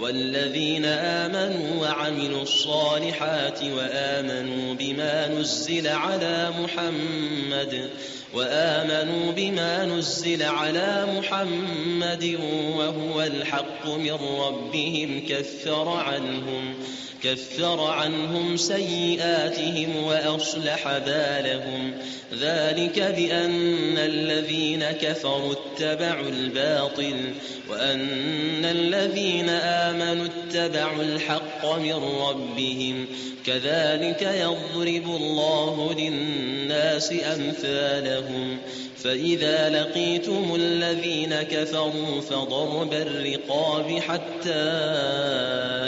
والذين آمنوا وعملوا الصالحات وآمنوا بما نزل على محمد وآمنوا بما نزل على محمد وهو الحق من ربهم كفر عنهم كفر عنهم سيئاتهم وأصلح بالهم ذلك بأن الذين كفروا اتبعوا الباطل وأن الذين آمنوا اتبعوا الحق من ربهم كذلك يضرب الله للناس أمثالهم فإذا لقيتم الذين كفروا فضرب الرقاب حتى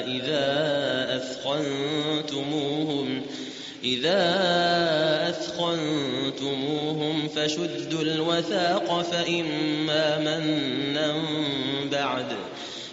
إذا أثخنتموهم إذا أثخنتموهم فشدوا الوثاق فإما منا بعد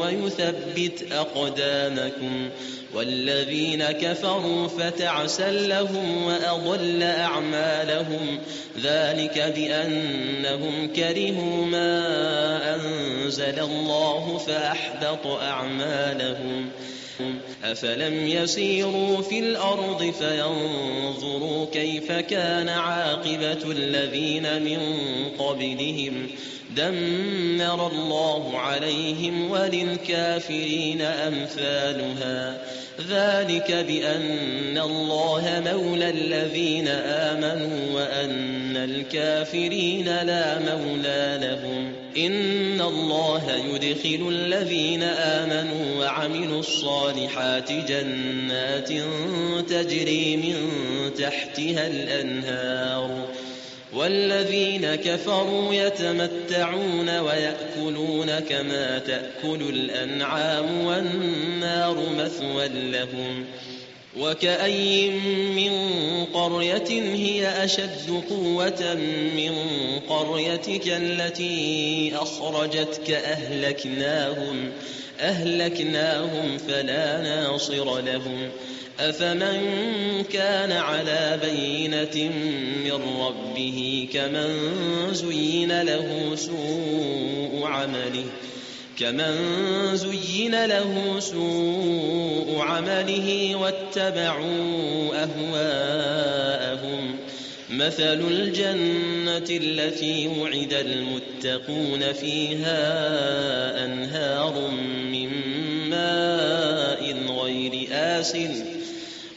ويثبت أقدامكم والذين كفروا فتعسا لهم وأضل أعمالهم ذلك بأنهم كرهوا ما أنزل الله فأحبط أعمالهم أفلم يسيروا في الأرض فينظروا كيف كان عاقبة الذين من قبلهم دمر الله عليهم وللكافرين أمثالها. ذلك بأن الله مولى الذين آمنوا وأن الكافرين لا مولى لهم. إن الله يدخل الذين آمنوا وعملوا الصالحات جنات تجري من تحتها الأنهار. والذين كفروا يتمتعون ويأكلون كما تأكل الأنعام والنار مثوى لهم وكأي من قرية هي أشد قوة من قريتك التي أخرجتك أهلكناهم أهلكناهم فلا ناصر لهم أفمن كان على بينة من ربه كمن زين له سوء عمله كمن زين له سوء عمله واتبعوا أهواءهم مثل الجنة التي وعد المتقون فيها أنهار من ماء غير آسن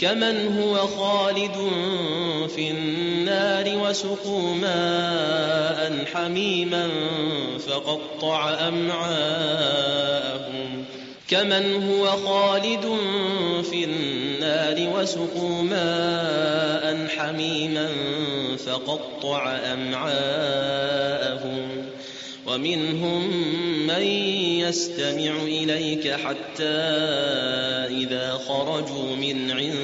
كمن هو خالد في النار وسقوا ماء حميما فقطع أمعاءهم كمن هو خالد في النار وسقوا ماء حميما فقطع أمعاءهم ومنهم من يستمع إليك حتى إذا خرجوا من عندك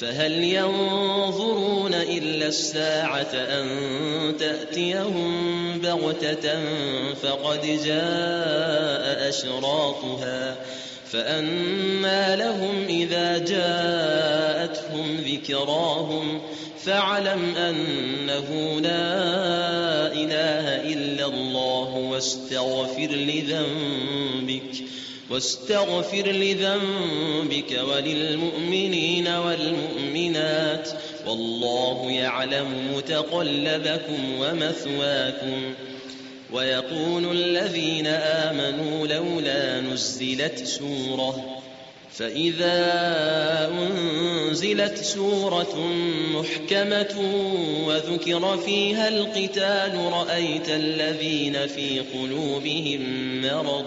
فهل ينظرون إلا الساعة أن تأتيهم بغتة فقد جاء أشراطها فأما لهم إذا جاءتهم ذكراهم فاعلم أنه لا إله إلا الله واستغفر لذنبك واستغفر لذنبك وللمؤمنين والمؤمنات والله يعلم متقلبكم ومثواكم ويقول الذين آمنوا لولا نزلت سورة فإذا أنزلت سورة محكمة وذكر فيها القتال رأيت الذين في قلوبهم مرض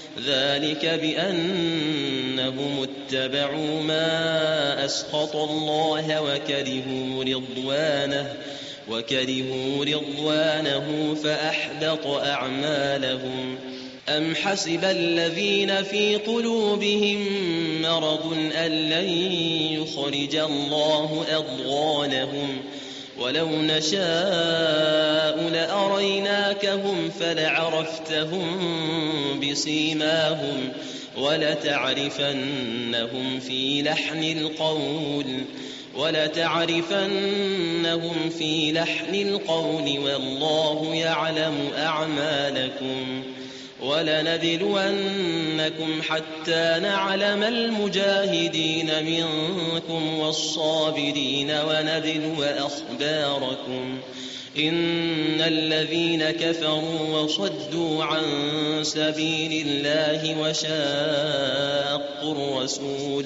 ذلك بأنهم اتبعوا ما أسخط الله وكرهوا رضوانه وكرهوا رضوانه فأحبط أعمالهم أم حسب الذين في قلوبهم مرض أن لن يخرج الله أضغانهم ولو نشاء لأريناكهم فلعرفتهم بسيماهم ولتعرفنهم في لحن القول ولتعرفنهم في لحن القول والله يعلم أعمالكم ولنبلونكم حتى نعلم المجاهدين منكم والصابرين ونبلو أخباركم. إن الذين كفروا وصدوا عن سبيل الله وشاقوا الرسول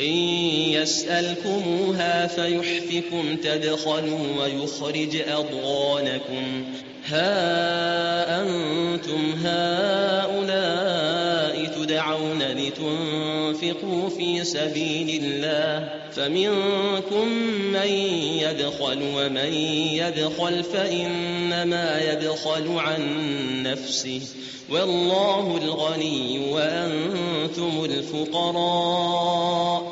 إن يسألكموها فيحفكم تدخلوا ويخرج أضغانكم. ها أنتم هؤلاء تدعون لتنفقوا في سبيل الله. فمنكم من يدخل ومن يدخل فإنما يدخل عن نفسه. والله الغني وأنتم الفقراء.